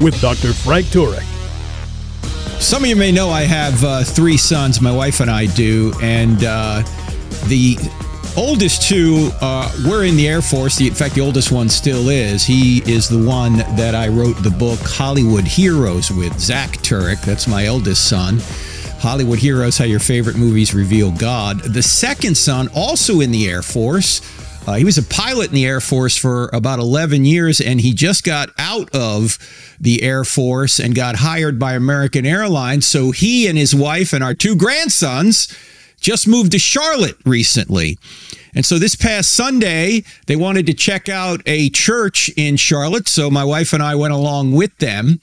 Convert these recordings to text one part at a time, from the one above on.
with Dr. Frank Turek. Some of you may know I have uh, three sons, my wife and I do, and uh, the oldest two uh, were in the Air Force. In fact, the oldest one still is. He is the one that I wrote the book Hollywood Heroes with, Zach Turek. That's my eldest son. Hollywood Heroes How Your Favorite Movies Reveal God. The second son, also in the Air Force, uh, he was a pilot in the Air Force for about 11 years, and he just got out of the Air Force and got hired by American Airlines. So he and his wife and our two grandsons just moved to Charlotte recently. And so this past Sunday, they wanted to check out a church in Charlotte. So my wife and I went along with them.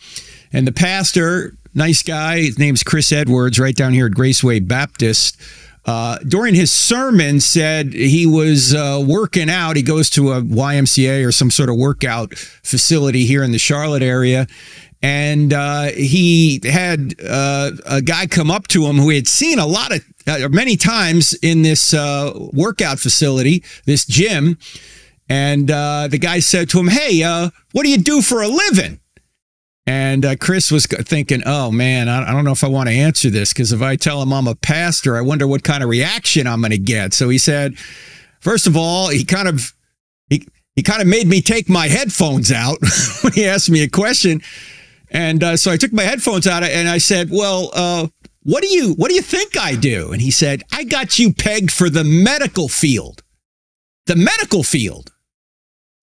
And the pastor, nice guy, his name's Chris Edwards, right down here at Graceway Baptist uh, during his sermon said he was uh, working out. He goes to a YMCA or some sort of workout facility here in the Charlotte area. And uh, he had uh, a guy come up to him who he had seen a lot of, uh, many times in this workout facility, this gym. And the guy said to him, Hey, what do you do for a living? And uh, Chris was thinking, oh man, I, don't know if I want to answer this because if I tell him I'm a pastor, I wonder what kind of reaction I'm going to get. So he said, first of all, he kind of he he kind of made me take my headphones out when he asked me a question, and uh, so I took my headphones out and I said, well, uh, what do you what do you think I do? And he said, I got you pegged for the medical field, the medical field.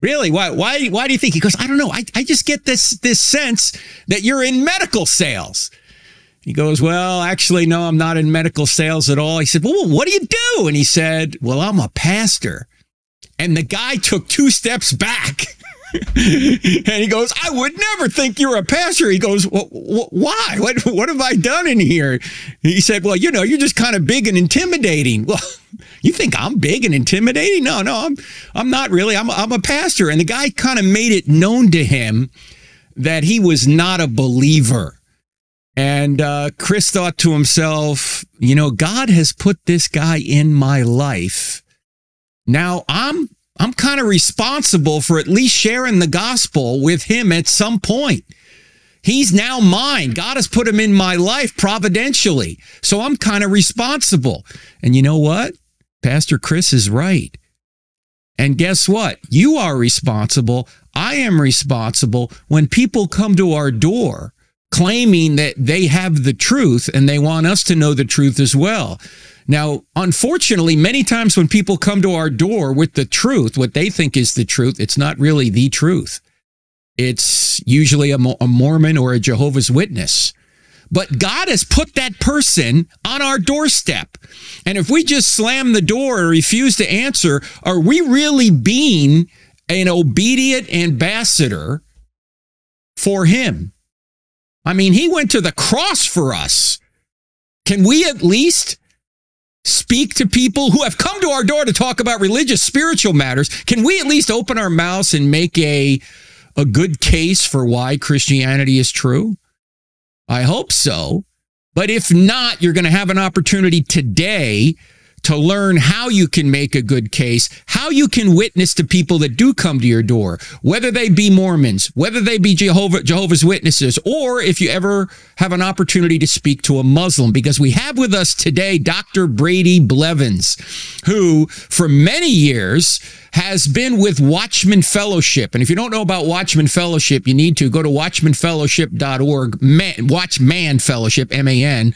Really? Why? Why? Why do you think? He goes, I don't know. I, I just get this this sense that you're in medical sales. He goes, Well, actually, no, I'm not in medical sales at all. He said, Well, what do you do? And he said, Well, I'm a pastor. And the guy took two steps back. and he goes, I would never think you're a pastor. He goes, why? What, what have I done in here? He said, well, you know, you're just kind of big and intimidating. Well, you think I'm big and intimidating? No, no, I'm, I'm not really. I'm, I'm a pastor. And the guy kind of made it known to him that he was not a believer. And uh, Chris thought to himself, you know, God has put this guy in my life. Now I'm I'm kind of responsible for at least sharing the gospel with him at some point. He's now mine. God has put him in my life providentially. So I'm kind of responsible. And you know what? Pastor Chris is right. And guess what? You are responsible. I am responsible when people come to our door claiming that they have the truth and they want us to know the truth as well. Now, unfortunately, many times when people come to our door with the truth, what they think is the truth, it's not really the truth. It's usually a, a Mormon or a Jehovah's Witness. But God has put that person on our doorstep. And if we just slam the door or refuse to answer, are we really being an obedient ambassador for Him? I mean, He went to the cross for us. Can we at least speak to people who have come to our door to talk about religious, spiritual matters, can we at least open our mouths and make a, a good case for why Christianity is true? I hope so. But if not, you're going to have an opportunity today to learn how you can make a good case, how you can witness to people that do come to your door, whether they be Mormons, whether they be Jehovah, Jehovah's Witnesses, or if you ever have an opportunity to speak to a Muslim, because we have with us today Dr. Brady Blevins, who for many years has been with Watchman Fellowship. And if you don't know about Watchman Fellowship, you need to go to watchmanfellowship.org, man, Watchman Fellowship, M A N,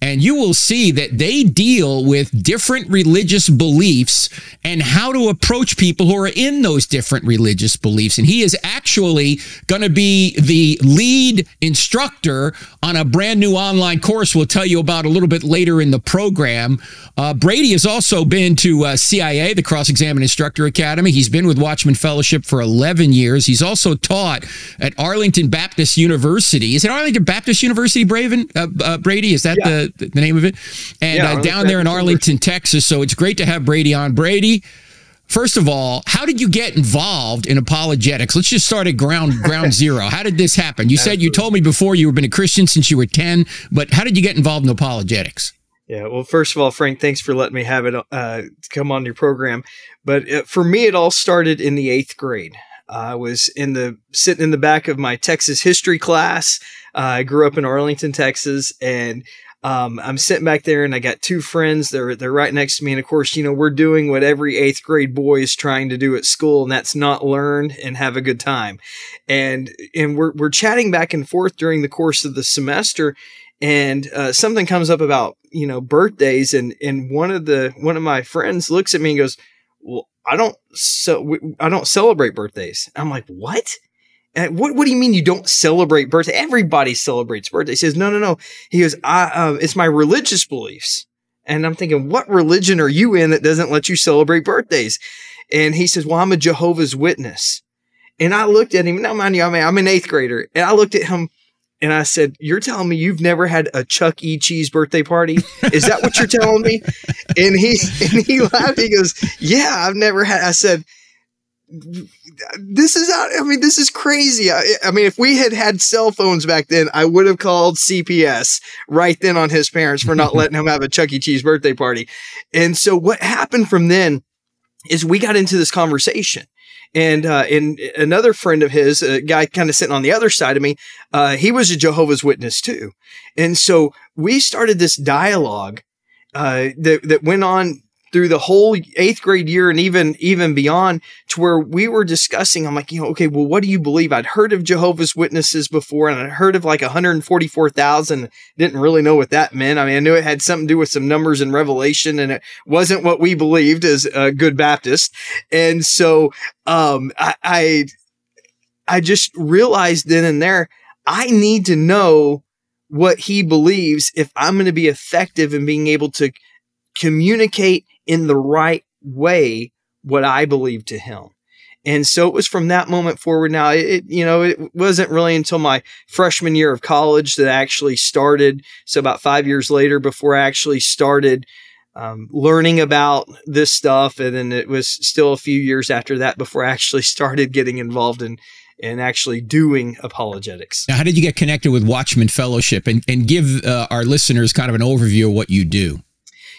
and you will see that they deal with different different religious beliefs and how to approach people who are in those different religious beliefs. And he is actually going to be the lead instructor on a brand new online course we'll tell you about a little bit later in the program. Uh, Brady has also been to uh, CIA, the Cross Examine Instructor Academy. He's been with Watchman Fellowship for 11 years. He's also taught at Arlington Baptist University. Is it Arlington Baptist University, Braven? Uh, uh Brady? Is that yeah. the, the name of it? And yeah, uh, down there in Arlington, Texas. So it's great to have Brady on. Brady, First of all, how did you get involved in apologetics? Let's just start at ground ground zero. How did this happen? You said you told me before you were been a Christian since you were 10, but how did you get involved in apologetics? Yeah, well, first of all, Frank, thanks for letting me have it uh, come on your program. But it, uh, for me, it all started in the eighth grade. I was in the sitting in the back of my Texas history class. Uh, I grew up in Arlington, Texas, and um, I'm sitting back there and I got two friends. They're they're right next to me, and of course, you know, we're doing what every eighth grade boy is trying to do at school, and that's not learn and have a good time. And and we're we're chatting back and forth during the course of the semester, and uh, something comes up about you know birthdays, and and one of the one of my friends looks at me and goes, "Well, I don't so I don't celebrate birthdays." I'm like, "What?" And what, what do you mean you don't celebrate birthday? Everybody celebrates birthday. He says, no, no, no. He goes, I, uh, it's my religious beliefs. And I'm thinking, what religion are you in that doesn't let you celebrate birthdays? And he says, well, I'm a Jehovah's Witness. And I looked at him. Now, mind you, I mean, I'm an eighth grader. And I looked at him and I said, You're telling me you've never had a Chuck E. Cheese birthday party? Is that what you're telling me? And he and he laughed. He goes, Yeah, I've never had. I said, this is out. I mean, this is crazy. I, I, mean, if we had had cell phones back then, I would have called CPS right then on his parents for not letting him have a Chuck E. Cheese birthday party. And so what happened from then is we got into this conversation. And, uh, and another friend of his, a guy kind of sitting on the other side of me, uh, he was a Jehovah's Witness too. And so we started this dialogue, uh, that, that went on through the whole eighth grade year and even even beyond to where we were discussing i'm like you know okay well what do you believe? I'd heard of jehovah's witnesses before and i'd heard of like 144000 didn't really know what that meant. I mean i knew it had something to do with some numbers in revelation and it wasn't what we believed as a good baptist. And so um i i, I just realized then and there i need to know what he believes if i'm going to be effective in being able to communicate in the right way what I believe to him. And so it was from that moment forward. Now, it, you know, it wasn't really until my freshman year of college that I actually started. So about five years later, before I actually started um, learning about this stuff. And then it was still a few years after that before I actually started getting involved in and actually doing apologetics. Now, how did you get connected with Watchman Fellowship and, and give uh, our listeners kind of an overview of what you do?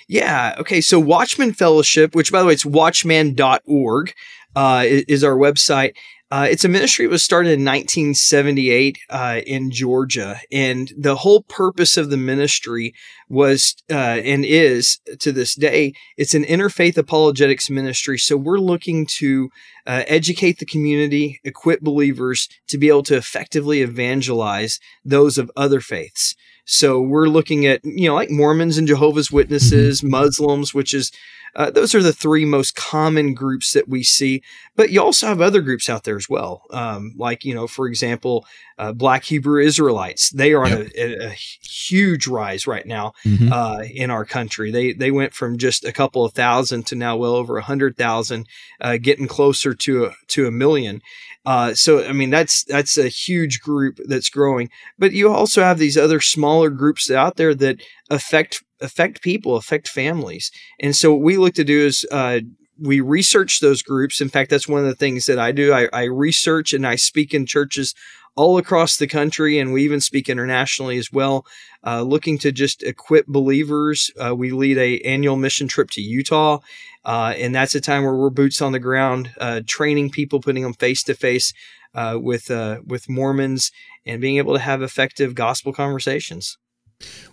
Yeah. Okay. So Watchman Fellowship, which by the way, it's watchman.org, uh, is our website. Uh, it's a ministry that was started in 1978 uh, in Georgia, and the whole purpose of the ministry was uh, and is to this day. It's an interfaith apologetics ministry. So we're looking to uh, educate the community, equip believers to be able to effectively evangelize those of other faiths. So we're looking at, you know, like Mormons and Jehovah's Witnesses, mm-hmm. Muslims, which is, uh, those are the three most common groups that we see. But you also have other groups out there as well. Um, like, you know, for example, uh, Black Hebrew Israelites. They are on yep. a, a, huge rise right now mm-hmm. uh, in our country. They they went from just a couple of thousand to now well over a hundred thousand, uh, getting closer to a, to a million. Uh, so I mean that's that's a huge group that's growing. But you also have these other smaller groups out there that affect affect people, affect families. And so what we look to do is uh, we research those groups. In fact, that's one of the things that I do. I, I, research and I speak in churches all across the country, and we even speak internationally as well, uh, looking to just equip believers. Uh, we lead a annual mission trip to Utah, uh, and that's a time where we're boots on the ground, uh, training people, putting them face to face with uh, with Mormons, and being able to have effective gospel conversations.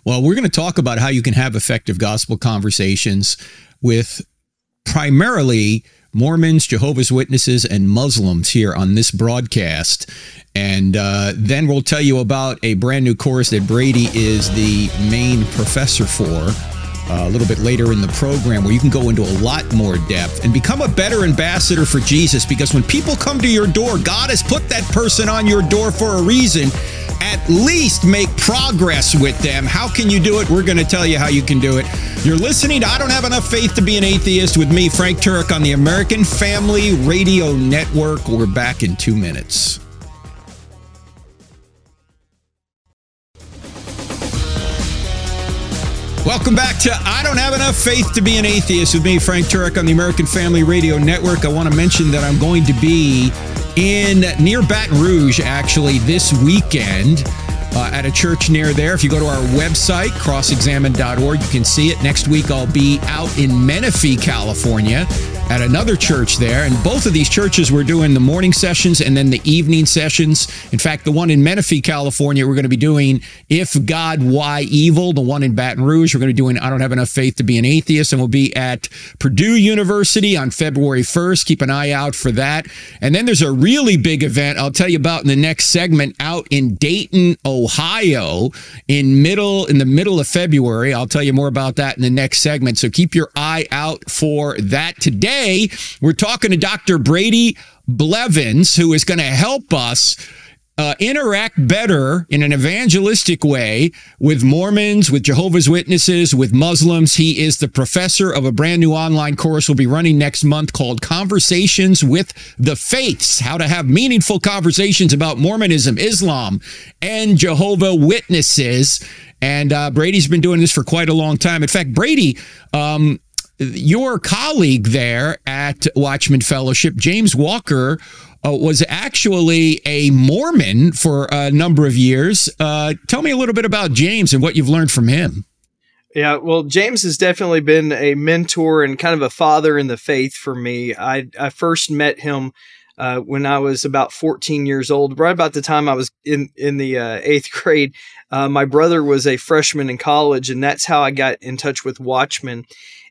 Well, we're going to talk about how you can have effective gospel conversations with primarily Mormons, Jehovah's Witnesses, and Muslims here on this broadcast. And uh, then we'll tell you about a brand new course that Brady is the main professor for uh, a little bit later in the program where you can go into a lot more depth and become a better ambassador for Jesus because when people come to your door, God has put that person on your door for a reason. At least make progress with them. How can you do it? We're going to tell you how you can do it. You're listening to I Don't Have Enough Faith to Be an Atheist with me, Frank Turek, on the American Family Radio Network. We're back in two minutes. Welcome back to I Don't Have Enough Faith to Be an Atheist with me, Frank Turek, on the American Family Radio Network. I want to mention that I'm going to be in near Baton Rouge actually this weekend. Uh, at a church near there. If you go to our website, crossexamine.org, you can see it. Next week, I'll be out in Menifee, California at another church there. And both of these churches were doing the morning sessions and then the evening sessions. In fact, the one in Menifee, California, we're going to be doing If God, Why Evil. The one in Baton Rouge, we're going to be doing I Don't Have Enough Faith to Be an Atheist. And we'll be at Purdue University on February 1st. Keep an eye out for that. And then there's a really big event I'll tell you about in the next segment out in Dayton, Ohio, in middle in the middle of February. I'll tell you more about that in the next segment. So keep your eye out for that today today we're talking to Dr. Brady Blevins, who is going to help us uh, interact better in an evangelistic way with Mormons, with Jehovah's Witnesses, with Muslims. He is the professor of a brand new online course we'll be running next month called Conversations with the Faiths How to Have Meaningful Conversations about Mormonism, Islam, and Jehovah Witnesses. And uh, Brady's been doing this for quite a long time. In fact, Brady, um, your colleague there at Watchman Fellowship, James Walker, uh, was actually a Mormon for a number of years. Uh, tell me a little bit about James and what you've learned from him. Yeah, well, James has definitely been a mentor and kind of a father in the faith for me. I, I first met him uh, when I was about 14 years old, right about the time I was in in the uh, eighth grade. Uh, my brother was a freshman in college, and that's how I got in touch with Watchman.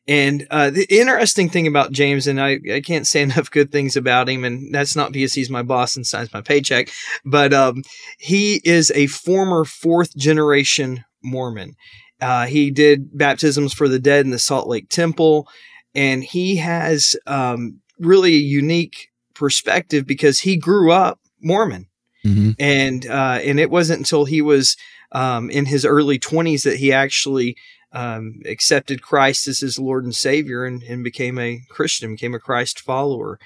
And uh, the interesting thing about James, and I, I can't say enough good things about him, and that's not because he's my boss and signs my paycheck, but um, he is a former fourth generation Mormon. Uh, he did baptisms for the dead in the Salt Lake Temple, and he has um, really a unique perspective because he grew up Mormon, mm-hmm. and uh, and it wasn't until he was um, in his early twenties that he actually um, accepted Christ as his Lord and Savior and, and became a Christian, became a Christ follower.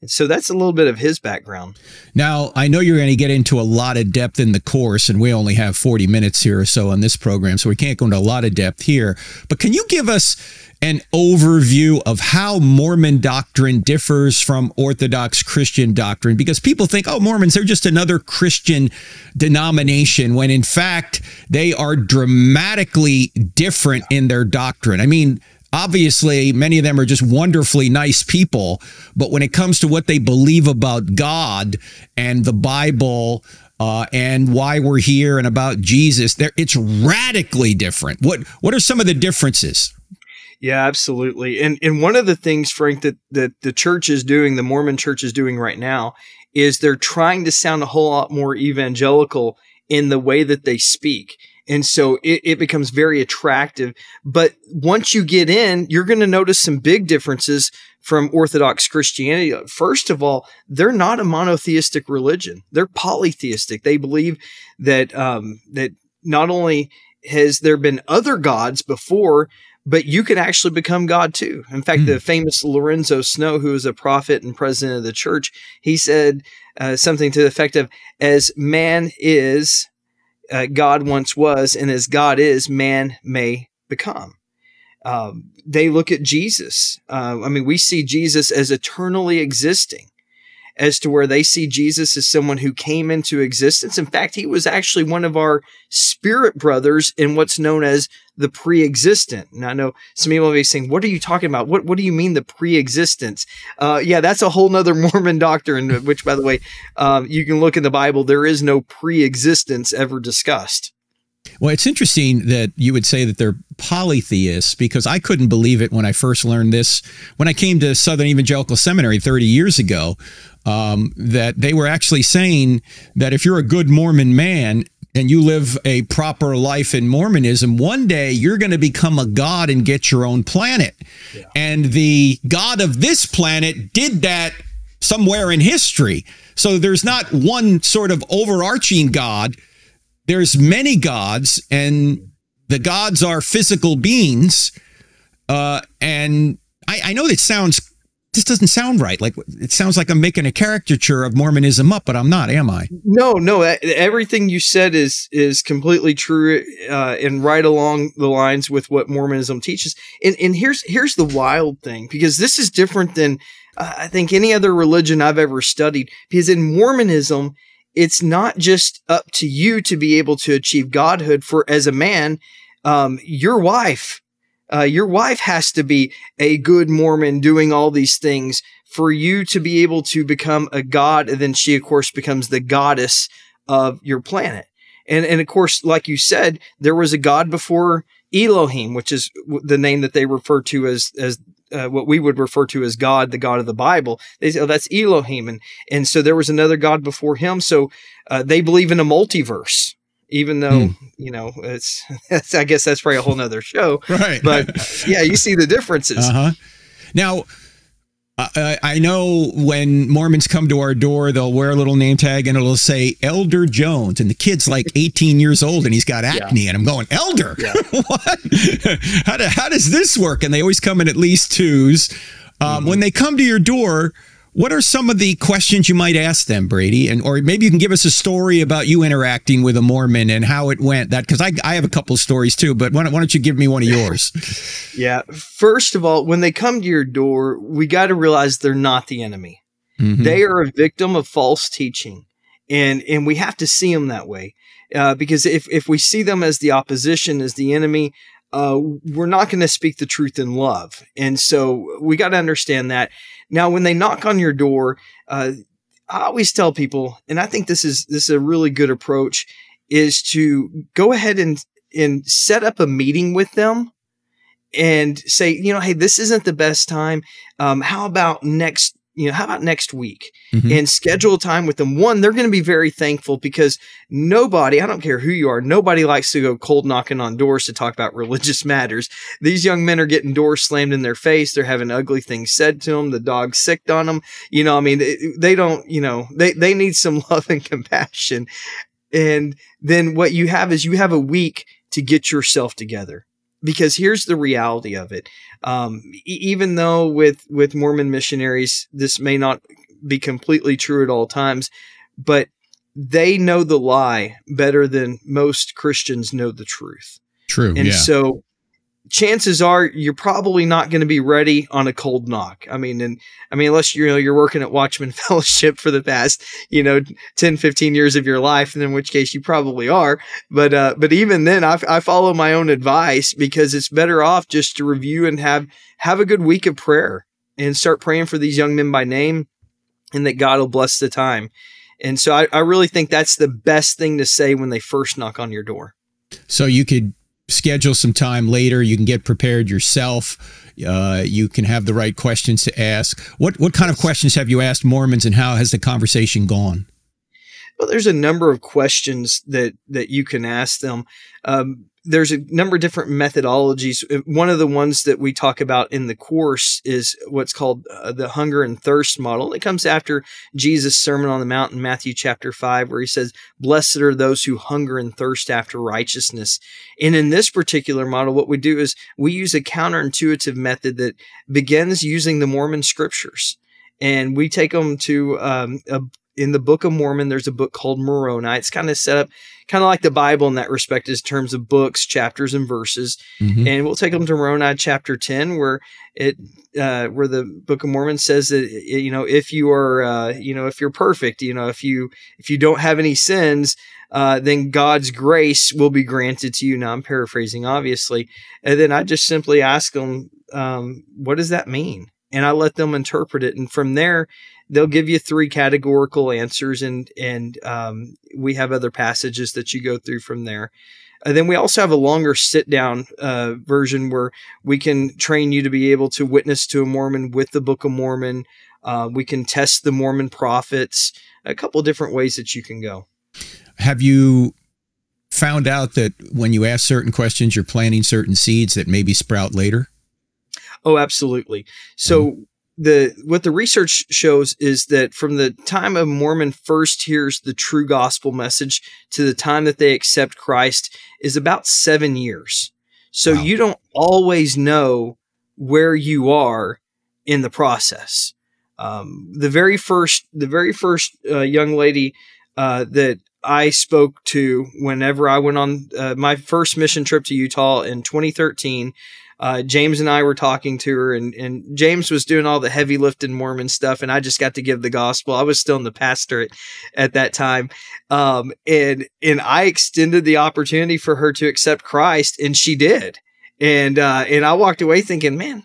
And so that's a little bit of his background. Now, I know you're going to get into a lot of depth in the course, and we only have 40 minutes here or so on this program, so we can't go into a lot of depth here. But can you give us an overview of how Mormon doctrine differs from Orthodox Christian doctrine because people think, oh, Mormons, they're just another Christian denomination, when in fact they are dramatically different in their doctrine. I mean, obviously many of them are just wonderfully nice people but when it comes to what they believe about god and the bible uh, and why we're here and about jesus there it's radically different what what are some of the differences yeah, absolutely. And and one of the things, Frank, that, that the church is doing, the Mormon church is doing right now, is they're trying to sound a whole lot more evangelical in the way that they speak. And so it, it becomes very attractive. But once you get in, you're going to notice some big differences from Orthodox Christianity. First of all, they're not a monotheistic religion. They're polytheistic. They believe that um, that not only has there been other gods before, but you can actually become God too. In fact, mm. the famous Lorenzo Snow, who was a prophet and president of the church, he said uh, something to the effect of, as man is, uh, God once was, and as God is, man may become. Um, they look at Jesus. Uh, I mean, we see Jesus as eternally existing as to where they see Jesus as someone who came into existence. In fact, he was actually one of our spirit brothers in what's known as the pre-existent. And I know some people will be saying, "What are you talking about? What What do you mean the pre-existence?" Uh, yeah, that's a whole nother Mormon doctrine. Which, by the way, um, you can look in the Bible. There is no pre-existence ever discussed. Well, it's interesting that you would say that they're polytheists because I couldn't believe it when I first learned this when I came to Southern Evangelical Seminary 30 years ago. Um, that they were actually saying that if you're a good Mormon man, and you live a proper life in Mormonism, one day you're going to become a god and get your own planet. Yeah. And the god of this planet did that somewhere in history. So there's not one sort of overarching god. There's many gods, and the gods are physical beings. Uh, and I, I know that sounds this doesn't sound right. Like it sounds like I'm making a caricature of Mormonism up, but I'm not, am I? No, no. Everything you said is is completely true uh, and right along the lines with what Mormonism teaches. And and here's here's the wild thing because this is different than uh, I think any other religion I've ever studied. Because in Mormonism, it's not just up to you to be able to achieve godhood. For as a man, um, your wife uh, your wife has to be a good Mormon doing all these things for you to be able to become a god. And then she, of course, becomes the goddess of your planet. And, and of course, like you said, there was a god before Elohim, which is the name that they refer to as, as uh, what we would refer to as God, the God of the Bible. They say, oh, that's Elohim. And, and so there was another God before him. So uh, they believe in a multiverse even though hmm. you know it's, it's, i guess that's probably a whole nother show right but yeah you see the differences uh-huh now uh, I know when Mormons come to our door, they'll wear a little name tag and it'll say Elder Jones. And the kid's like 18 years old and he's got acne. Yeah. And I'm going, Elder? Yeah. what? how, do, how does this work? And they always come in at least twos. Um, mm-hmm. When they come to your door, what are some of the questions you might ask them, Brady? And or maybe you can give us a story about you interacting with a Mormon and how it went. That because I, I have a couple of stories too, but why don't, why don't you give me one of yours? yeah. First of all, when they come to your door, we got to realize they're not the enemy. Mm-hmm. They are a victim of false teaching, and and we have to see them that way. Uh, because if if we see them as the opposition, as the enemy, uh, we're not going to speak the truth in love. And so we got to understand that. Now, when they knock on your door, uh, I always tell people, and I think this is this is a really good approach, is to go ahead and and set up a meeting with them and say, you know, hey, this isn't the best time. Um, how about next you know, how about next week mm-hmm. and schedule time with them? One, they're going to be very thankful because nobody, I don't care who you are, nobody likes to go cold knocking on doors to talk about religious matters. These young men are getting doors slammed in their face. They're having ugly things said to them. The dog sicked on them. You know, I mean, they, they don't, you know, they, they need some love and compassion. And then what you have is you have a week to get yourself together because here's the reality of it. Um, even though with with Mormon missionaries, this may not be completely true at all times, but they know the lie better than most Christians know the truth. True. And yeah. so chances are you're probably not going to be ready on a cold knock. I mean, and I mean, unless you know you're working at Watchman Fellowship for the past, you know, 10, 15 years of your life, and in which case you probably are. But, uh, but even then I, I follow my own advice because it's better off just to review and have, have a good week of prayer and start praying for these young men by name and that God will bless the time. And so I, I really think that's the best thing to say when they first knock on your door. So you could schedule some time later. You can get prepared yourself. Uh, you can have the right questions to ask. What what kind of questions have you asked Mormons, and how has the conversation gone? Well, there's a number of questions that that you can ask them. Um, there's a number of different methodologies. Uh, one of the ones that we talk about in the course is what's called uh, the hunger and thirst model. It comes after Jesus' Sermon on the Mount in Matthew chapter 5, where he says, Blessed are those who hunger and thirst after righteousness. And in this particular model, what we do is we use a counterintuitive method that begins using the Mormon scriptures and we take them to um, a, in the Book of Mormon, there's a book called Moroni. It's kind of set up kind of like the Bible in that respect, in terms of books, chapters, and verses. Mm-hmm. And we'll take them to Moroni chapter 10, where it uh, where the Book of Mormon says that you know if you are uh, you know if you're perfect, you know if you if you don't have any sins, uh, then God's grace will be granted to you. Now I'm paraphrasing, obviously, and then I just simply ask them, um, what does that mean? And I let them interpret it, and from there they'll give you three categorical answers, and and um, we have other passages that you go through from there. And then we also have a longer sit down uh, version where we can train you to be able to witness to a Mormon with the Book of Mormon. Uh, we can test the Mormon prophets. A couple different ways that you can go. Have you found out that when you ask certain questions, you're planting certain seeds that maybe sprout later? Oh, absolutely. So mm-hmm. The what the research shows is that from the time a Mormon first hears the true gospel message to the time that they accept Christ is about seven years. So wow. you don't always know where you are in the process. Um, the very first, the very first uh, young lady uh, that I spoke to whenever I went on uh, my first mission trip to Utah in 2013. Uh, James and I were talking to her, and, and James was doing all the heavy lifting Mormon stuff, and I just got to give the gospel. I was still in the pastorate at that time, um, and and I extended the opportunity for her to accept Christ, and she did. And uh, and I walked away thinking, man,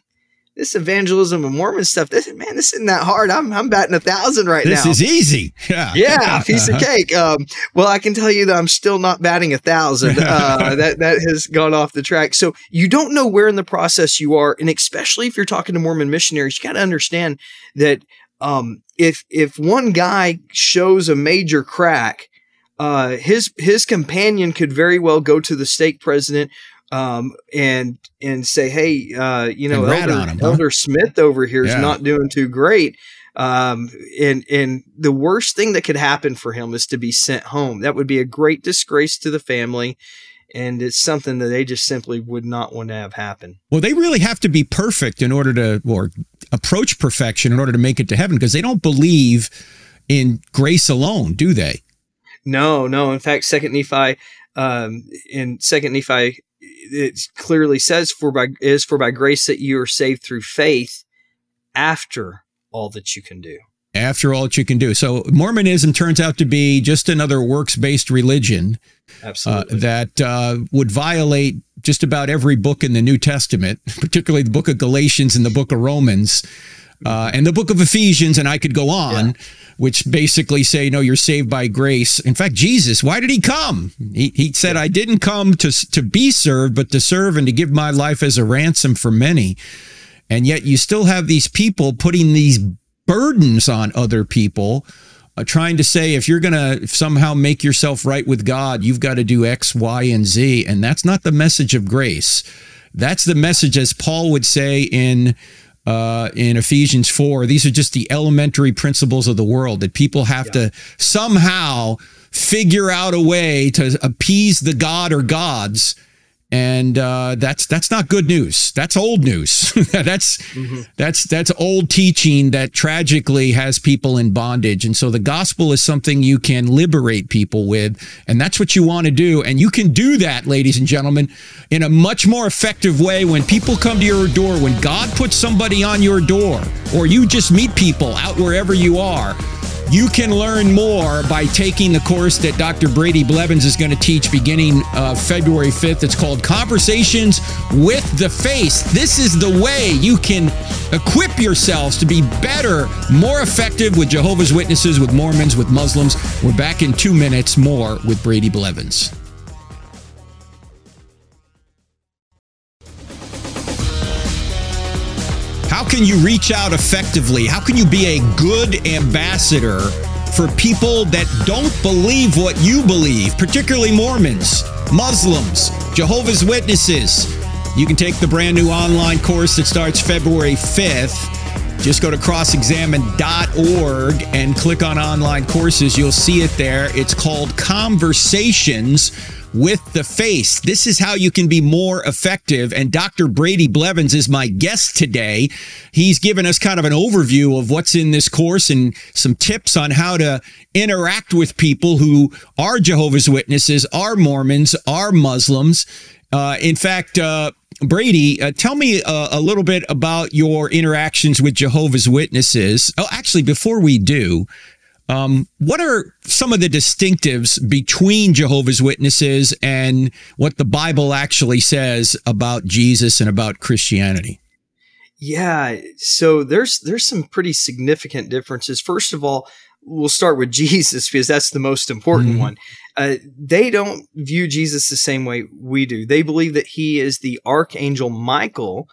this evangelism and Mormon stuff, this man, this isn't that hard. I'm I'm batting a thousand right this now. This is easy. Yeah, yeah, piece of cake. Um, well, I can tell you that I'm still not batting a thousand. Uh, that that has gone off the track. So you don't know where in the process you are, and especially if you're talking to Mormon missionaries, you got to understand that um, if if one guy shows a major crack, uh, his his companion could very well go to the stake president um, and and say, hey, uh, you know, Elder, him, huh? Elder Smith over here is yeah. not doing too great. Um, and and the worst thing that could happen for him is to be sent home. That would be a great disgrace to the family. And it's something that they just simply would not want to have happen. Well, they really have to be perfect in order to, or approach perfection in order to make it to heaven, because they don't believe in grace alone, do they? No, no. In fact, Second Nephi, um, in Second Nephi it clearly says for by is for by grace that you are saved through faith after all that you can do. After all that you can do. So mormonism turns out to be just another works-based religion absolutely. uh, that uh, would violate just about every book in the new testament particularly the book of galatians and the book of romans uh, and the book of Ephesians, and I could go on, yeah. which basically say, no, you're saved by grace. In fact, Jesus, why did he come? He, he said, I didn't come to, to be served, but to serve and to give my life as a ransom for many. And yet you still have these people putting these burdens on other people. Uh, trying to say if you're going to somehow make yourself right with God, you've got to do X, Y, and Z. And that's not the message of grace. That's the message, as Paul would say in uh, in Ephesians 4. These are just the elementary principles of the world that people have yeah. to somehow figure out a way to appease the God or gods and uh, that's that's not good news. That's old news. that's mm-hmm. that's that's old teaching that tragically has people in bondage. And so the gospel is something you can liberate people with, and that's what you want to do. And you can do that, ladies and gentlemen, in a much more effective way when people come to your door. When God puts somebody on your door, or you just meet people out wherever you are you can learn more by taking the course that Dr. Brady Blevins is going to teach beginning uh, February 5th. It's called Conversations with the Faiths. This is the way you can equip yourselves to be better, more effective with Jehovah's Witnesses, with Mormons, with Muslims. We're back in two minutes more with Brady Blevins. Can you reach out effectively? How can you be a good ambassador for people that don't believe what you believe, particularly Mormons, Muslims, Jehovah's Witnesses? You can take the brand new online course that starts February 5th. Just go to crossexamine.org and click on online courses. You'll see it there. It's called Conversations with the Faiths. This is how you can be more effective. And Dr. Brady Blevins is my guest today. He's given us kind of an overview of what's in this course and some tips on how to interact with people who are Jehovah's Witnesses, are Mormons, are Muslims. Uh, in fact, uh, Brady, uh, tell me uh, a little bit about your interactions with Jehovah's Witnesses. Oh, actually, before we do, um, what are some of the distinctives between Jehovah's Witnesses and what the Bible actually says about Jesus and about Christianity? Yeah, so there's there's some pretty significant differences. First of all, we'll start with Jesus because that's the most important mm-hmm. one. Uh, they don't view Jesus the same way we do. They believe that he is the archangel Michael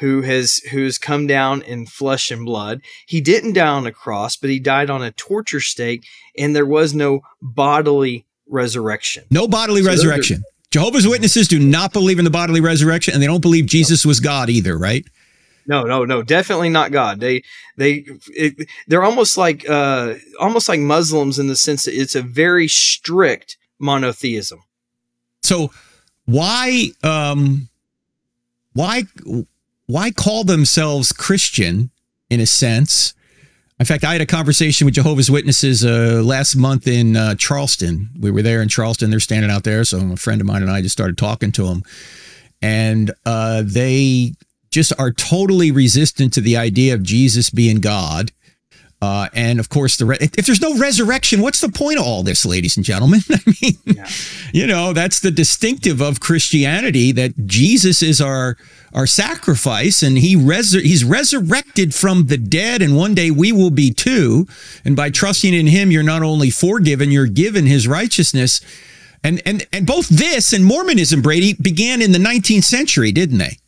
who has who has come down in flesh and blood. He didn't die on a cross, but he died on a torture stake, and there was no bodily resurrection. No bodily So those are- resurrection. Jehovah's Witnesses do not believe in the bodily resurrection, and they don't believe Jesus was God either, right? No, no, no, definitely not God. They they it, they're almost like uh almost like Muslims in the sense that it's a very strict monotheism. So why um why why call themselves Christian in a sense? In fact, I had a conversation with Jehovah's Witnesses uh, last month in uh, Charleston. We were there in Charleston. They're standing out there, so a friend of mine and I just started talking to them, and uh, they just are totally resistant to the idea of Jesus being God. Uh, and of course, the re- if there's no resurrection, what's the point of all this, ladies and gentlemen? I mean, Yeah. you know, that's the distinctive of Christianity that Jesus is our our sacrifice, and he resur- he's resurrected from the dead, and one day we will be too. And by trusting in Him, you're not only forgiven, you're given His righteousness. And and and both this and Mormonism, Brady, began in the 19th century, didn't they?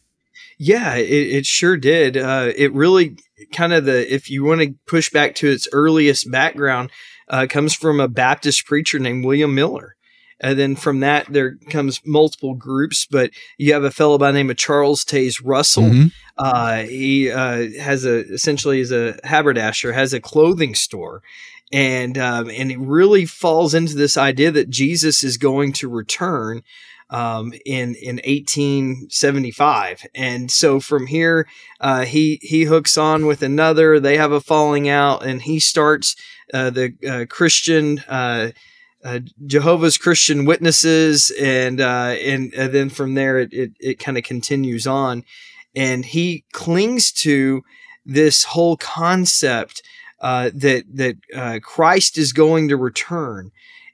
Yeah, it, it sure did. Uh, it really kind of the if you want to push back to its earliest background, uh, comes from a Baptist preacher named William Miller. And then from that, there comes multiple groups, but you have a fellow by the name of Charles Taze Russell. Mhm. Uh, he uh, has a essentially is a haberdasher, has a clothing store, and um, and it really falls into this idea that Jesus is going to return um, in in 1875, and so from here uh, he he hooks on with another. They have a falling out, and he starts uh, the uh, Christian. Uh, uh, Jehovah's Christian Witnesses, and and, and then from there it it, it kind of continues on, and he clings to this whole concept uh, that that uh, Christ is going to return,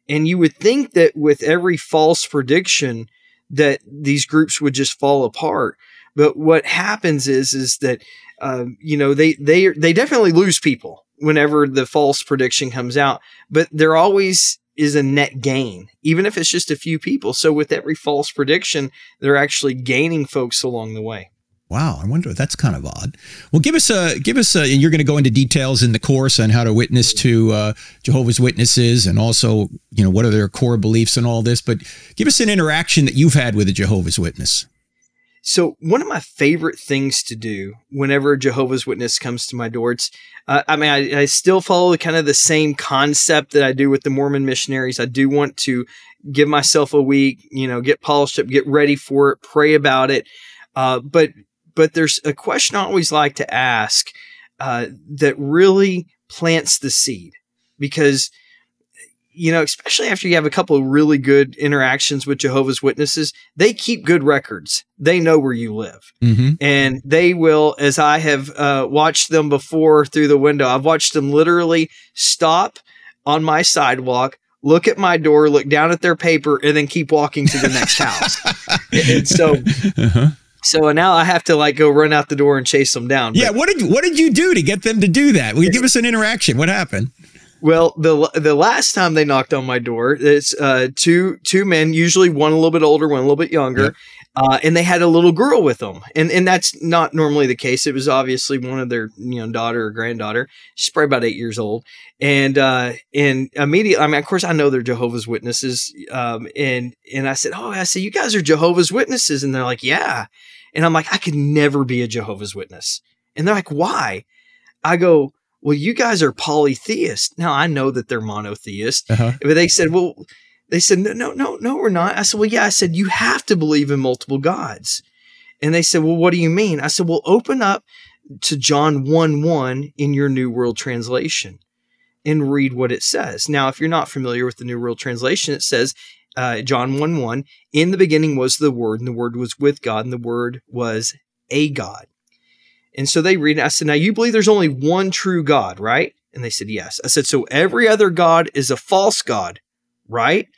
and you would think that with every false prediction that these groups would just fall apart, but what happens is is that um, you know they they they definitely lose people whenever the false prediction comes out, but they're always is a net gain, even if it's just a few people. So with every false prediction, they're actually gaining folks along the way. Wow, I wonder. That's kind of odd. Well, give us a give us a. And you're going to go into details in the course on how to witness to uh, Jehovah's Witnesses, and also you know what are their core beliefs and all this. But give us an interaction that you've had with a Jehovah's Witness. So one of my favorite things to do whenever a Jehovah's Witness comes to my door, it's, uh, I mean, I, I still follow kind of the same concept that I do with the Mormon missionaries. I do want to give myself a week, you know, get polished up, get ready for it, pray about it. Uh, but, but there's a question I always like to ask, uh, that really plants the seed because, you know, especially after you have a couple of really good interactions with Jehovah's Witnesses, they keep good records. They know where you live. Mm-hmm. And they will, as I have uh, watched them before through the window, I've watched them literally stop on my sidewalk, look at my door, look down at their paper, and then keep walking to the next house. and so, Uh-huh. So now I have to like go run out the door and chase them down. But- Yeah. What did what did you do to get them to do that? Will you give us an interaction? What happened? Well, the the last time they knocked on my door, it's uh, two two men, usually one a little bit older, one a little bit younger, Yep. Uh, and they had a little girl with them, and and that's not normally the case. It was obviously one of their you know daughter or granddaughter. She's probably about eight years old, and uh, and immediately, I mean, of course, I know they're Jehovah's Witnesses, um, and and I said, oh, I said, you guys are Jehovah's Witnesses, and they're like, yeah, and I'm like, I could never be a Jehovah's Witness, and they're like, why? I go, well, you guys are polytheist. Now I know that they're monotheist, Uh-huh. but they said, well, they said, no, no, no, no, we're not. I said, well, yeah. I said, you have to believe in multiple gods. And they said, well, what do you mean? I said, well, open up to John 1 1 in your New World Translation and read what it says. Now, if you're not familiar with the New World Translation, it says, uh, John 1 1, in the beginning was the Word, and the Word was with God, and the Word was a God. And so they read it. I said, Now you believe there's only one true God, right? And they said, Yes. I said, So every other God is a false God, right?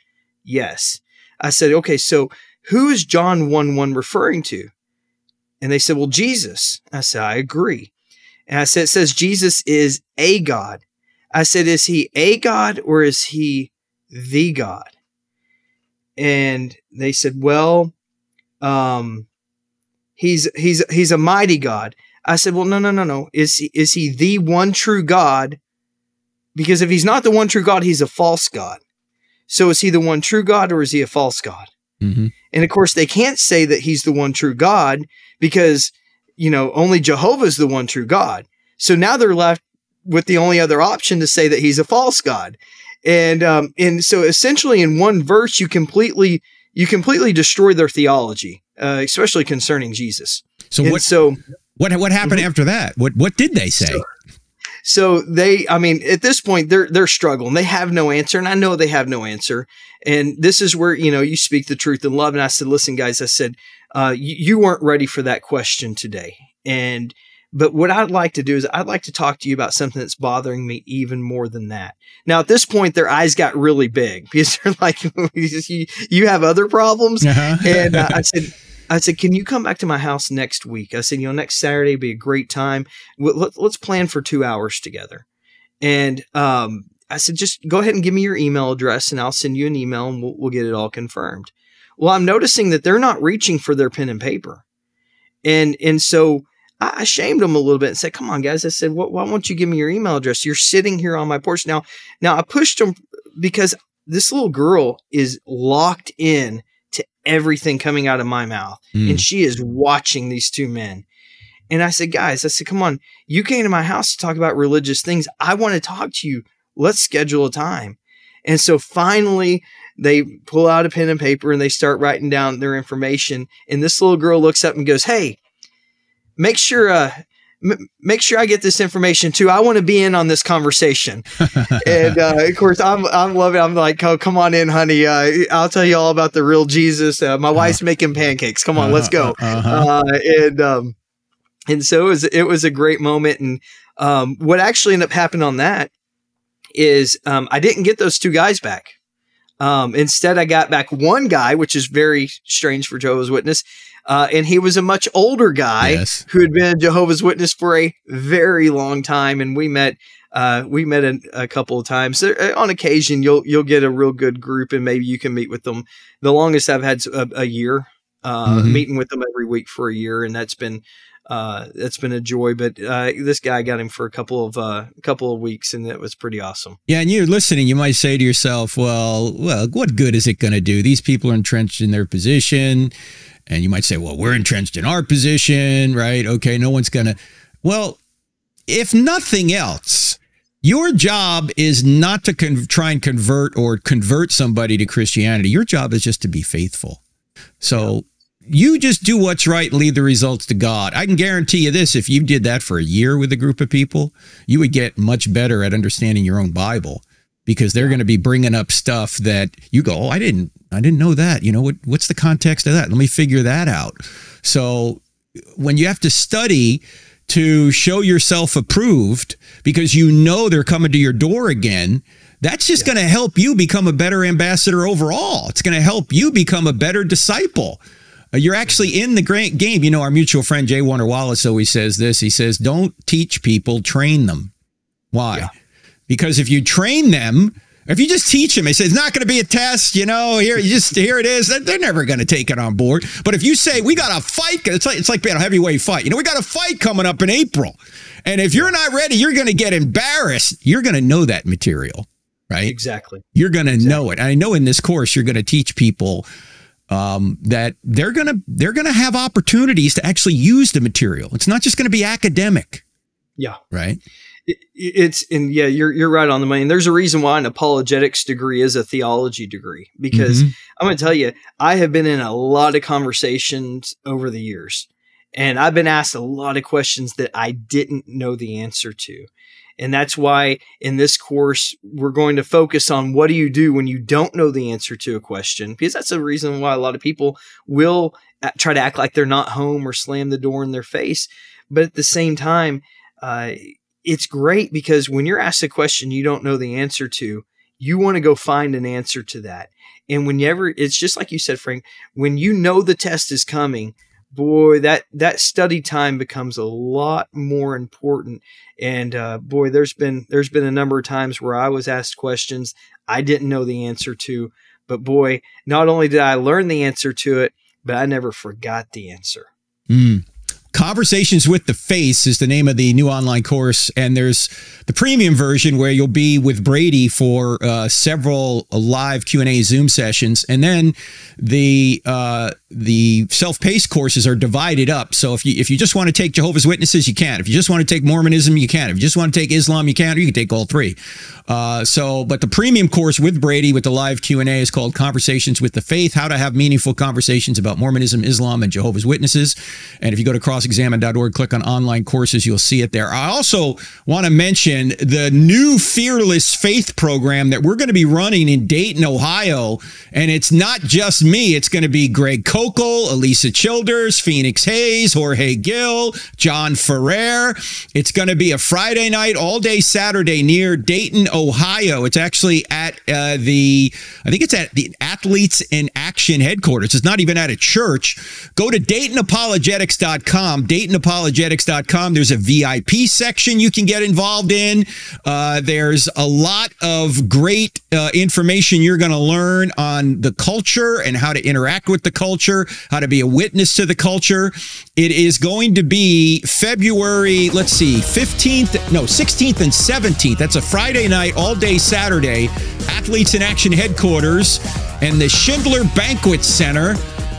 Yes. I said, Okay, so who is John 1 1 referring to? And they said, Well, Jesus. I said, I agree. And I said, It says Jesus is a God. I said, Is he a God or is he the God? And they said, Well, um, he's he's he's a mighty God. I said, well, no, no, no, no. Is he, is he the one true God? Because if he's not the one true God, he's a false God. So is he the one true God or is he a false God? Mm-hmm. And of course, they can't say that he's the one true God because, you know, only Jehovah's the one true God. So now they're left with the only other option to say that he's a false God. And, um, and so essentially in one verse, you completely, you completely destroy their theology, uh, especially concerning Jesus. So And what? so, what what happened Mhm. after that? What what did they say? So- so they, I mean, at this point, they're they're struggling. They have no answer, and I know they have no answer. And this is where you know you speak the truth in love. And I said, listen, guys, I said, uh, you, you weren't ready for that question today. And but what I'd like to do is I'd like to talk to you about something that's bothering me even more than that. Now, at this point, their eyes got really big because they're like, you, you have other problems. Uh-huh. And uh, I said, I said, can you come back to my house next week? I said, you know, next Saturday would be a great time. Let, let's plan for two hours together. And um, I said, just go ahead and give me your email address and I'll send you an email and we'll, we'll get it all confirmed. Well, I'm noticing that they're not reaching for their pen and paper. And, and so I, shamed them a little bit and said, come on, guys. I said, why won't you give me your email address? You're sitting here on my porch. Now, now I pushed them because this little girl is locked in everything coming out of my mouth Mm. and she is watching these two men. And I said, guys, I said, come on, you came to my house to talk about religious things. I want to talk to you. Let's schedule a time. And so finally, they pull out a pen and paper and they start writing down their information. And this little girl looks up and goes, "Hey, make sure, uh, m- make sure I get this information too. I want to be in on this conversation." and uh, of course, I'm I'm loving. It. I'm like, "Oh, come on in, honey. Uh, I'll tell you all about the real Jesus. Uh, my wife's making pancakes. Come on, let's go." Uh-huh. uh, and um, and so it was it was a great moment. And um, what actually ended up happening on that is um, I didn't get those two guys back. Um, instead, I got back one guy, which is very strange for Jehovah's Witness, uh, and he was a much older guy Yes. who had been a Jehovah's Witness for a very long time, and we met. Uh, we met a, a couple of times. There, uh, on occasion, you'll you'll get a real good group, and maybe you can meet with them. The longest I've had a, a year, uh, Mhm. meeting with them every week for a year, and that's been uh, that's been a joy. But uh, this guy got him for a couple of uh, couple of weeks, and it was pretty awesome. Yeah, and you're listening, you might say to yourself, well, well, what good is it going to do? These people are entrenched in their position. And you might say, well, we're entrenched in our position, right? Okay, no one's going to. Well, if nothing else, your job is not to con- try and convert or convert somebody to Christianity. Your job is just to be faithful. So you just do what's right, leave the results to God. I can guarantee you this if you did that for a year with a group of people, you would get much better at understanding your own Bible because they're going to be bringing up stuff that you go, "Oh, I didn't I didn't know that." You know, what what's the context of that? Let me figure that out. So when you have to study to show yourself approved because you know they're coming to your door again, that's just going to help you become a better ambassador overall. It's going to help you become a better disciple. Uh, You're actually in the great game. You know, our mutual friend J. Warner Wallace always says this. He says, "Don't teach people, train them." Why? Yeah. Because if you train them, if you just teach them, they say it's not going to be a test. You know, here you just here it is. They're- They're never going to take it on board. But if you say we got a fight, it's like it's like being a heavyweight fight. You know, we got a fight coming up in April, and if you're not ready, you're going to get embarrassed. You're going to know that material, right? Exactly. You're going to know it. I know in this course you're going to teach people um, that they're going to they're going to have opportunities to actually use the material. It's not just going to be academic, Yeah. right? It, it's and yeah, you're you're right on the money. And there's a reason why an apologetics degree is a theology degree because Mhm. I'm going to tell you, I have been in a lot of conversations over the years, and I've been asked a lot of questions that I didn't know the answer to. And that's why in this course, we're going to focus on what do you do when you don't know the answer to a question? Because that's the reason why a lot of people will try to act like they're not home or slam the door in their face. But at the same time, uh, it's great because when you're asked a question you don't know the answer to, you want to go find an answer to that. And whenever it's just like you said, Frank, when you know the test is coming, boy, that that study time becomes a lot more important. And uh, boy, there's been there's been a number of times where I was asked questions I didn't know the answer to, but boy, not only did I learn the answer to it, but I never forgot the answer. Mm. Conversations with the Faiths is the name of the new online course, and there's the premium version where you'll be with Brady for uh, several live Q and A Zoom sessions, and then the uh, the self-paced courses are divided up. So if you if you just want to take Jehovah's Witnesses, you can. If you just want to take Mormonism, you can. If you just want to take Islam, you can. Or you can take all three. Uh, so, but the premium course with Brady with the live Q and A is called Conversations with the Faith: How to Have Meaningful Conversations about Mormonism, Islam, and Jehovah's Witnesses. And if you go to crossexamine.org, click on online courses, you'll see it there. I also want to mention the new Fearless Faith program that we're going to be running in Dayton, Ohio, and it's not just me; it's going to be Greg. Koukl, Alisa Childers, Phoenix Hayes, Jorge Gill, John Ferrer. It's going to be a Friday night, all day Saturday near Dayton, Ohio. It's actually at uh, the, I think it's at the Athletes in Action headquarters. It's not even at a church. Go to DaytonApologetics.com. DaytonApologetics.com. There's a VIP section you can get involved in. Uh, there's a lot of great uh, information you're going to learn on the culture and how to interact with the culture, how to be a witness to the culture. It is going to be February, let's see, 15th, no, 16th and 17th. That's a Friday night, all day Saturday. Athletes in Action headquarters and the Schindler Banquet Center.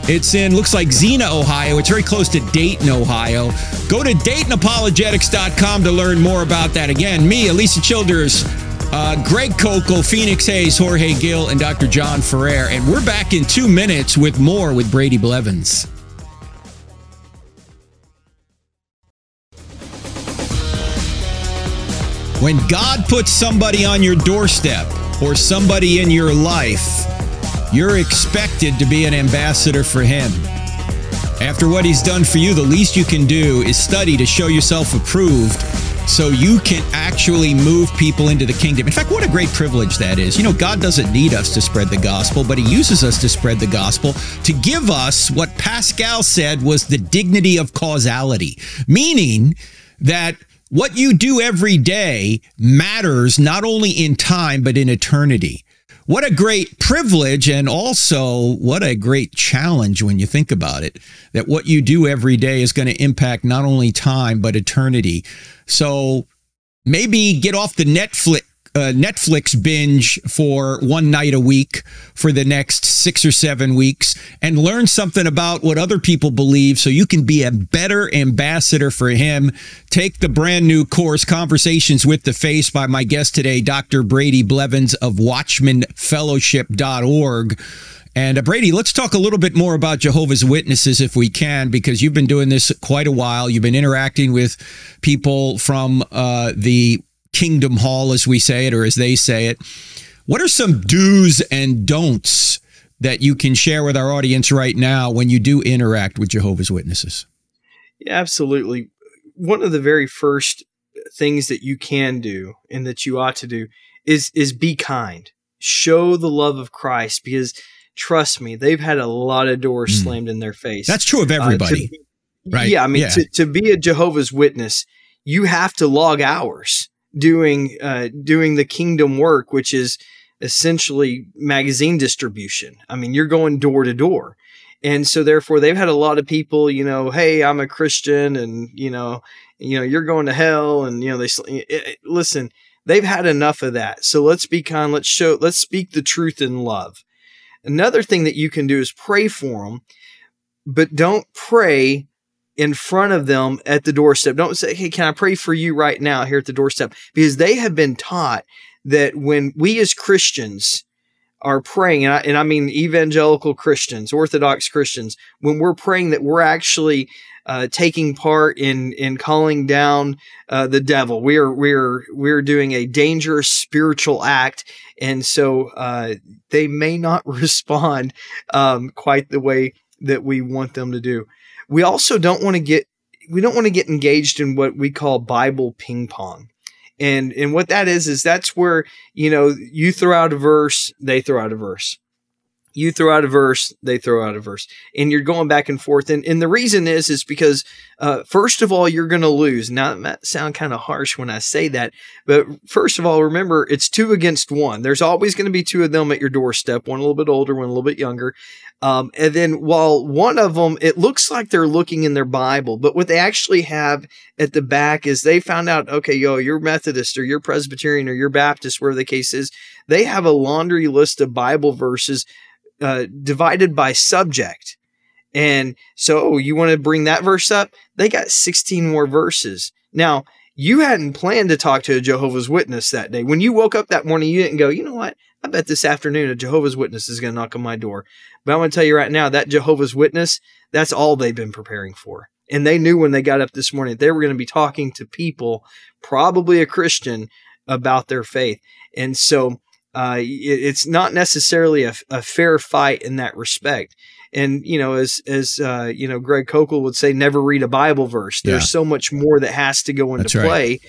It's in, looks like Xenia, Ohio. It's very close to Dayton, Ohio. Go to DaytonApologetics.com to learn more about that. Again, me, Alisa Childers, uh, Greg Koukl, Phoenix Hayes, Jorge Gill, and Dr. John Ferrer. And we're back in two minutes with more with Brady Blevins. When God puts somebody on your doorstep or somebody in your life, you're expected to be an ambassador for Him. After what He's done for you, the least you can do is study to show yourself approved so you can actually move people into the kingdom. In fact, what a great privilege that is. You know, God doesn't need us to spread the gospel, but He uses us to spread the gospel to give us what Pascal said was the dignity of causality, meaning that what you do every day matters not only in time, but in eternity. What a great privilege, and also what a great challenge when you think about it that what you do every day is going to impact not only time, but eternity. So maybe get off the Netflix uh, Netflix binge for one night a week for the next six or seven weeks and learn something about what other people believe so you can be a better ambassador for him. Take the brand new course, Conversations with the Faiths, by my guest today, Dr. Brady Blevins of WatchmanFellowship.org. And uh, Brady, let's talk a little bit more about Jehovah's Witnesses if we can, because you've been doing this quite a while. You've been interacting with people from uh, the Kingdom Hall, as we say it, or as they say it. What are some do's and don'ts that you can share with our audience right now when you do interact with Jehovah's Witnesses? Yeah, absolutely. One of the very first things that you can do and that you ought to do is is be kind. Show the love of Christ because trust me, they've had a lot of doors mm. slammed in their face. That's true of everybody. Uh, right. Yeah, I mean yeah. To, to be a Jehovah's Witness, you have to log hours doing uh, doing the kingdom work, which is essentially magazine distribution. I mean, you're going door to door. And so therefore they've had a lot of people, you know, hey, I'm a Christian and, you know, you know, you're going to hell and, you know, they it, it, eh, eh, eh, listen, they've had enough of that. So let's be kind, let's show, let's speak the truth in love. Another thing that you can do is pray for them, but don't pray in front of them at the doorstep. Don't say, Hey, can I pray for you right now here at the doorstep? Because they have been taught that when we as Christians are praying, and I, and I mean evangelical Christians, Orthodox Christians, when we're praying that we're actually uh, taking part in in calling down uh, the devil. We're we're we're doing a dangerous spiritual act, and so uh, they may not respond um, quite the way that we want them to do we also don't want to get we don't want to get engaged in what we call Bible ping pong. And and what that is is that's where, you know, you throw out a verse, they throw out a verse. You throw out a verse, they throw out a verse, and you're going back and forth. And, and the reason is, is because, uh, first of all, you're going to lose. Now, that might sound kind of harsh when I say that, but first of all, remember it's two against one. There's always going to be two of them at your doorstep, one a little bit older, one a little bit younger. Um, and then while one of them, it looks like they're looking in their Bible, but what they actually have at the back is they found out, okay, yo, you're Methodist or you're Presbyterian or you're Baptist, wherever the case is. They have a laundry list of Bible verses uh, divided by subject. And so you want to bring that verse up? They got 16 more verses. Now, you hadn't planned to talk to a Jehovah's Witness that day. When you woke up that morning, you didn't go, you know what? I bet this afternoon a Jehovah's Witness is going to knock on my door. But I'm going to tell you right now, that Jehovah's Witness, that's all they've been preparing for. And they knew when they got up this morning, they were going to be talking to people, probably a Christian, about their faith. And so uh, it, it's not necessarily a, a, fair fight in that respect. And you know, as as uh, you know, Greg Koukl would say, never read a Bible verse. There's yeah. so much more that has to go into That's play, right.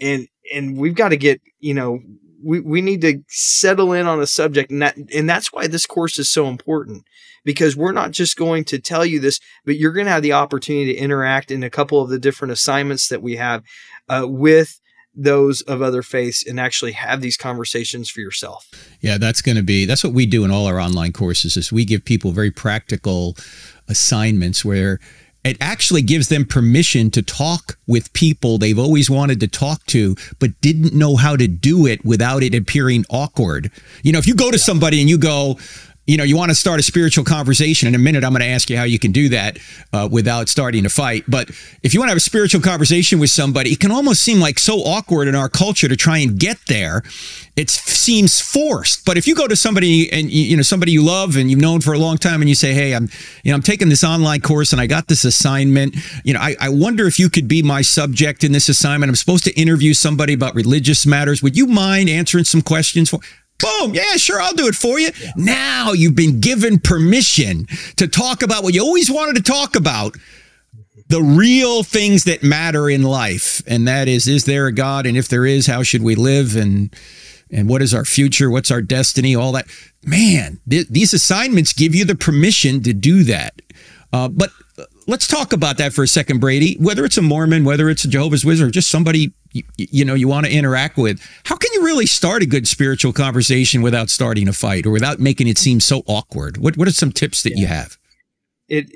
and and we've got to get you know we, we need to settle in on a subject and that and that's why this course is so important because we're not just going to tell you this but you're going to have the opportunity to interact in a couple of the different assignments that we have uh, with those of other faiths and actually have these conversations for yourself. Yeah, that's going to be that's what we do in all our online courses is we give people very practical assignments where it actually gives them permission to talk with people they've always wanted to talk to but didn't know how to do it without it appearing awkward. You know, if you go to somebody and you go, you know, you want to start a spiritual conversation. In a minute, I'm going to ask you how you can do that uh, without starting a fight. But if you want to have a spiritual conversation with somebody, it can almost seem like so awkward in our culture to try and get there. It seems forced. But if you go to somebody and you know somebody you love and you've known for a long time, and you say, "Hey, I'm, you know, I'm taking this online course and I got this assignment. You know, I, I wonder if you could be my subject in this assignment. I'm supposed to interview somebody about religious matters. Would you mind answering some questions for?" Boom. Yeah, sure. I'll do it for you. Yeah. Now you've been given permission to talk about what you always wanted to talk about the real things that matter in life. And that is, is there a God? And if there is, how should we live? And, and what is our future? What's our destiny? All that. Man, th- these assignments give you the permission to do that. Uh, but let's talk about that for a second, Brady. Whether it's a Mormon, whether it's a Jehovah's Witness, or just somebody you, you know you want to interact with, how can you really start a good spiritual conversation without starting a fight or without making it seem so awkward? What What are some tips that yeah. you have? It,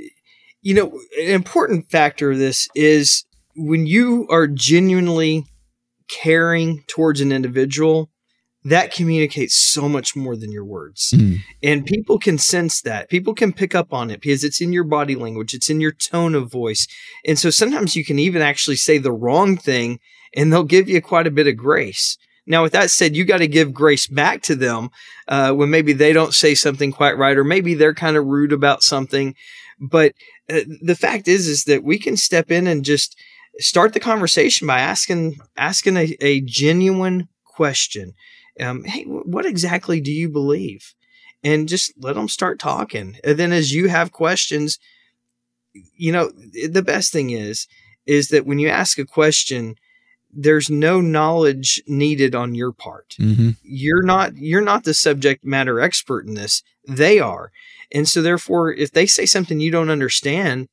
you know, an important factor of this is when you are genuinely caring towards an individual that communicates so much more than your words. Mm. And people can sense that. People can pick up on it because it's in your body language, it's in your tone of voice. And so sometimes you can even actually say the wrong thing and they'll give you quite a bit of grace. Now, with that said, you got to give grace back to them uh, when maybe they don't say something quite right, or maybe they're kind of rude about something. But uh, the fact is, is that we can step in and just start the conversation by asking asking a, a genuine question um, hey, what exactly do you believe? And just let them start talking. And then as you have questions, you know, the best thing is, is that when you ask a question, there's no knowledge needed on your part. Mm-hmm. You're not you're not the subject matter expert in this. They are. And so therefore if they say something you don't understand,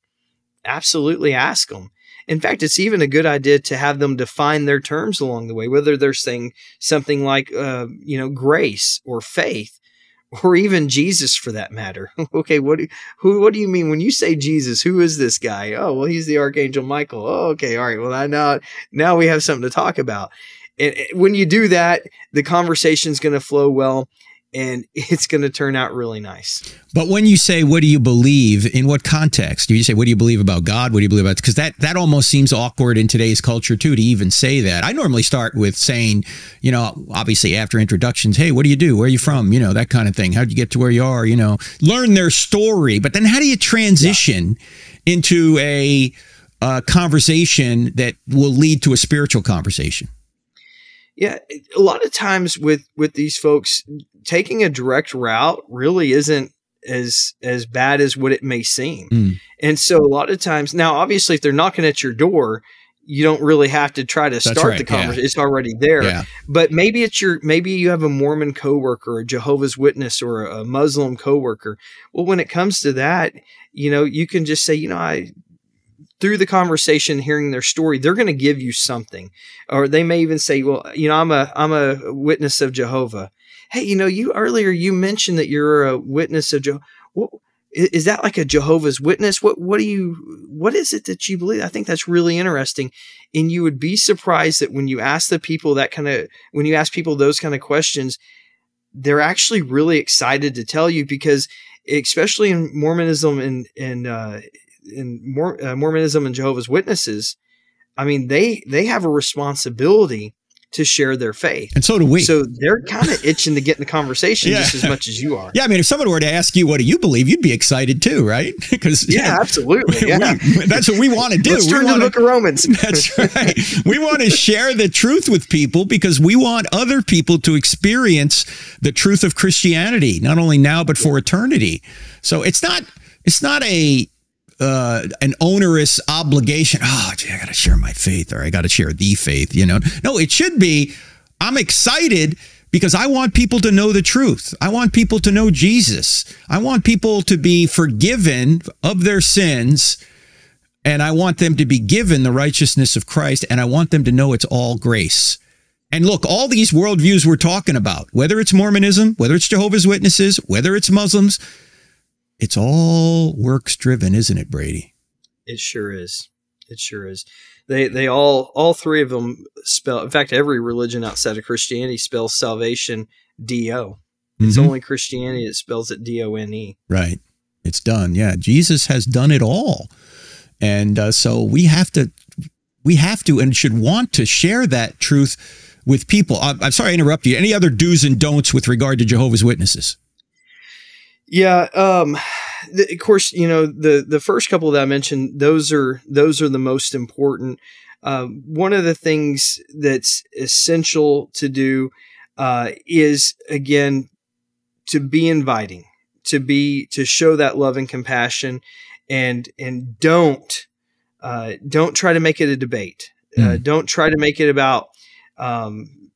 absolutely ask them. In fact, it's even a good idea to have them define their terms along the way, whether they're saying something like, uh, you know, grace or faith, or even Jesus for that matter. okay, what do who what do you mean when you say Jesus? Who is this guy? Oh, well, he's the archangel Michael. Oh, okay, all right. Well, I know now we have something to talk about. And when you do that, the conversation's going to flow well and it's going to turn out really nice. But when you say, "What do you believe?" in what context? Do you say, "What do you believe about God?" What do you believe about? Because that that almost seems awkward in today's culture too to even say that. I normally start with saying, you know, obviously after introductions, "Hey, what do you do? Where are you from?" You know, that kind of thing. How'd you get to where you are? You know, learn their story. But then, how do you transition yeah. into a, a conversation that will lead to a spiritual conversation? Yeah, a lot of times with with these folks, taking a direct route really isn't as as bad as what it may seem. Mm. And so a lot of times now, obviously, if they're knocking at your door, you don't really have to try to start right, the yeah. conversation. It's already there. Yeah. But maybe it's your maybe you have a Mormon coworker, a Jehovah's Witness, or a Muslim coworker. Well, when it comes to that, you know, you can just say, you know, I through the conversation, hearing their story, they're going to give you something, or they may even say, well, you know, I'm a I'm a witness of Jehovah. Hey, you know, you earlier you mentioned that you're a witness of Jehovah. Is that like a Jehovah's Witness? What what do you what is it that you believe? I think that's really interesting, and you would be surprised that when you ask the people that kind of when you ask people those kind of questions, they're actually really excited to tell you because especially in Mormonism and and uh, in Mor- uh, Mormonism and Jehovah's Witnesses, I mean they they have a responsibility to share their faith. And so do we. So they're kind of itching to get in the conversation Yeah. just as much as you are. yeah, I mean, if someone were to ask you, what do you believe? You'd be excited too, right? Because Yeah, absolutely. Yeah. we- that's what we want to do. Let's We turn to the wanna- book of Romans. That's right. We want to share the truth with people because we want other people to experience the truth of Christianity, not only now but for eternity. So it's not it's not a uh, an onerous obligation. Oh, gee, I got to share my faith, or I got to share the faith. You know, no, it should be. I'm excited because I want people to know the truth. I want people to know Jesus. I want people to be forgiven of their sins and I want them to be given the righteousness of Christ, and I want them to know it's all grace. And look, all these worldviews we're talking about, whether it's Mormonism, whether it's Jehovah's Witnesses, whether it's Muslims, it's all works driven, isn't it, Brady? It sure is. It sure is. They they all all three of them spell. In fact, every religion outside of Christianity spells salvation D O. It's Mhm. only Christianity that spells it D O N E. Right. It's done. Yeah. Jesus has done it all. And uh, so we have to, we have to and should want to share that truth with people. I'm, I'm sorry I interrupt you. Any other do's and don'ts with regard to Jehovah's Witnesses? Yeah. Um. The, of course, you know the the first couple that I mentioned. Those are those are the most important. Um, one of the things that's essential to do uh, is again to be inviting, to be to show that love and compassion, and and don't uh, don't try to make it a debate. Uh, don't try to make it about um,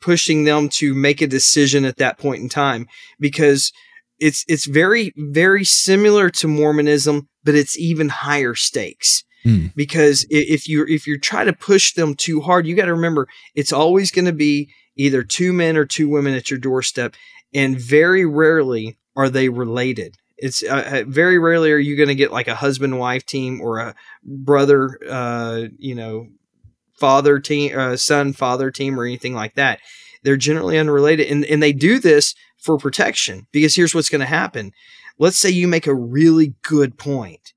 pushing them to make a decision at that point in time because it's it's very very similar to Mormonism, but it's even higher stakes. Hmm. Because if you if you try to push them too hard, you got to remember it's always going to be either two men or two women at your doorstep, and very rarely are they related. It's uh, uh, very rarely are you going to get like a husband wife team or a brother, uh, you know, father team, uh, son father team, or anything like that. They're generally unrelated, and and they do this for protection because here's what's going to happen. Let's say you make a really good point,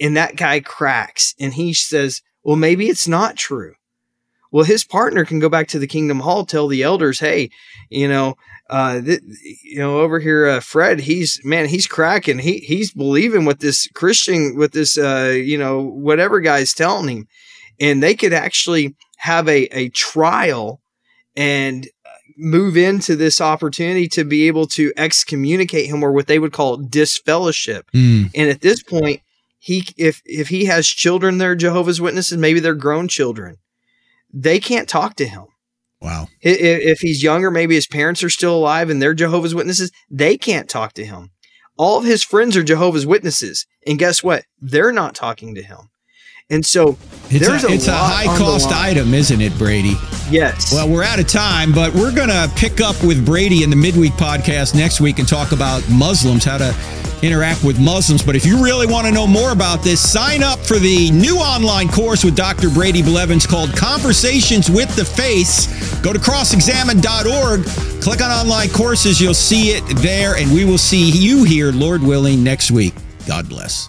and that guy cracks, and he says, "Well, maybe it's not true." Well, his partner can go back to the Kingdom Hall, tell the elders, "Hey, you know, uh, th- you know, over here, uh, Fred, he's man, he's cracking. He he's believing what this Christian, what this, uh, you know, whatever guy's telling him, and they could actually have a a trial and move into this opportunity to be able to excommunicate him or what they would call disfellowship. Mm. And at this point, he if if he has children they're Jehovah's Witnesses, maybe they're grown children, they can't talk to him. Wow. I- i- If he's younger, maybe his parents are still alive and they're Jehovah's Witnesses, they can't talk to him. All of his friends are Jehovah's Witnesses, and guess what? They're not talking to him. And so It's there's a, a, it's a high cost item, isn't it, Brady? Yes. Well, we're out of time, but we're going to pick up with Brady in the midweek podcast next week and talk about Muslims, how to interact with Muslims. But if you really want to know more about this, sign up for the new online course with Dr. Brady Blevins called Conversations with the Faiths. Go to crossexamine.org, click on online courses, you'll see it there, and we will see you here, Lord willing, next week. God bless.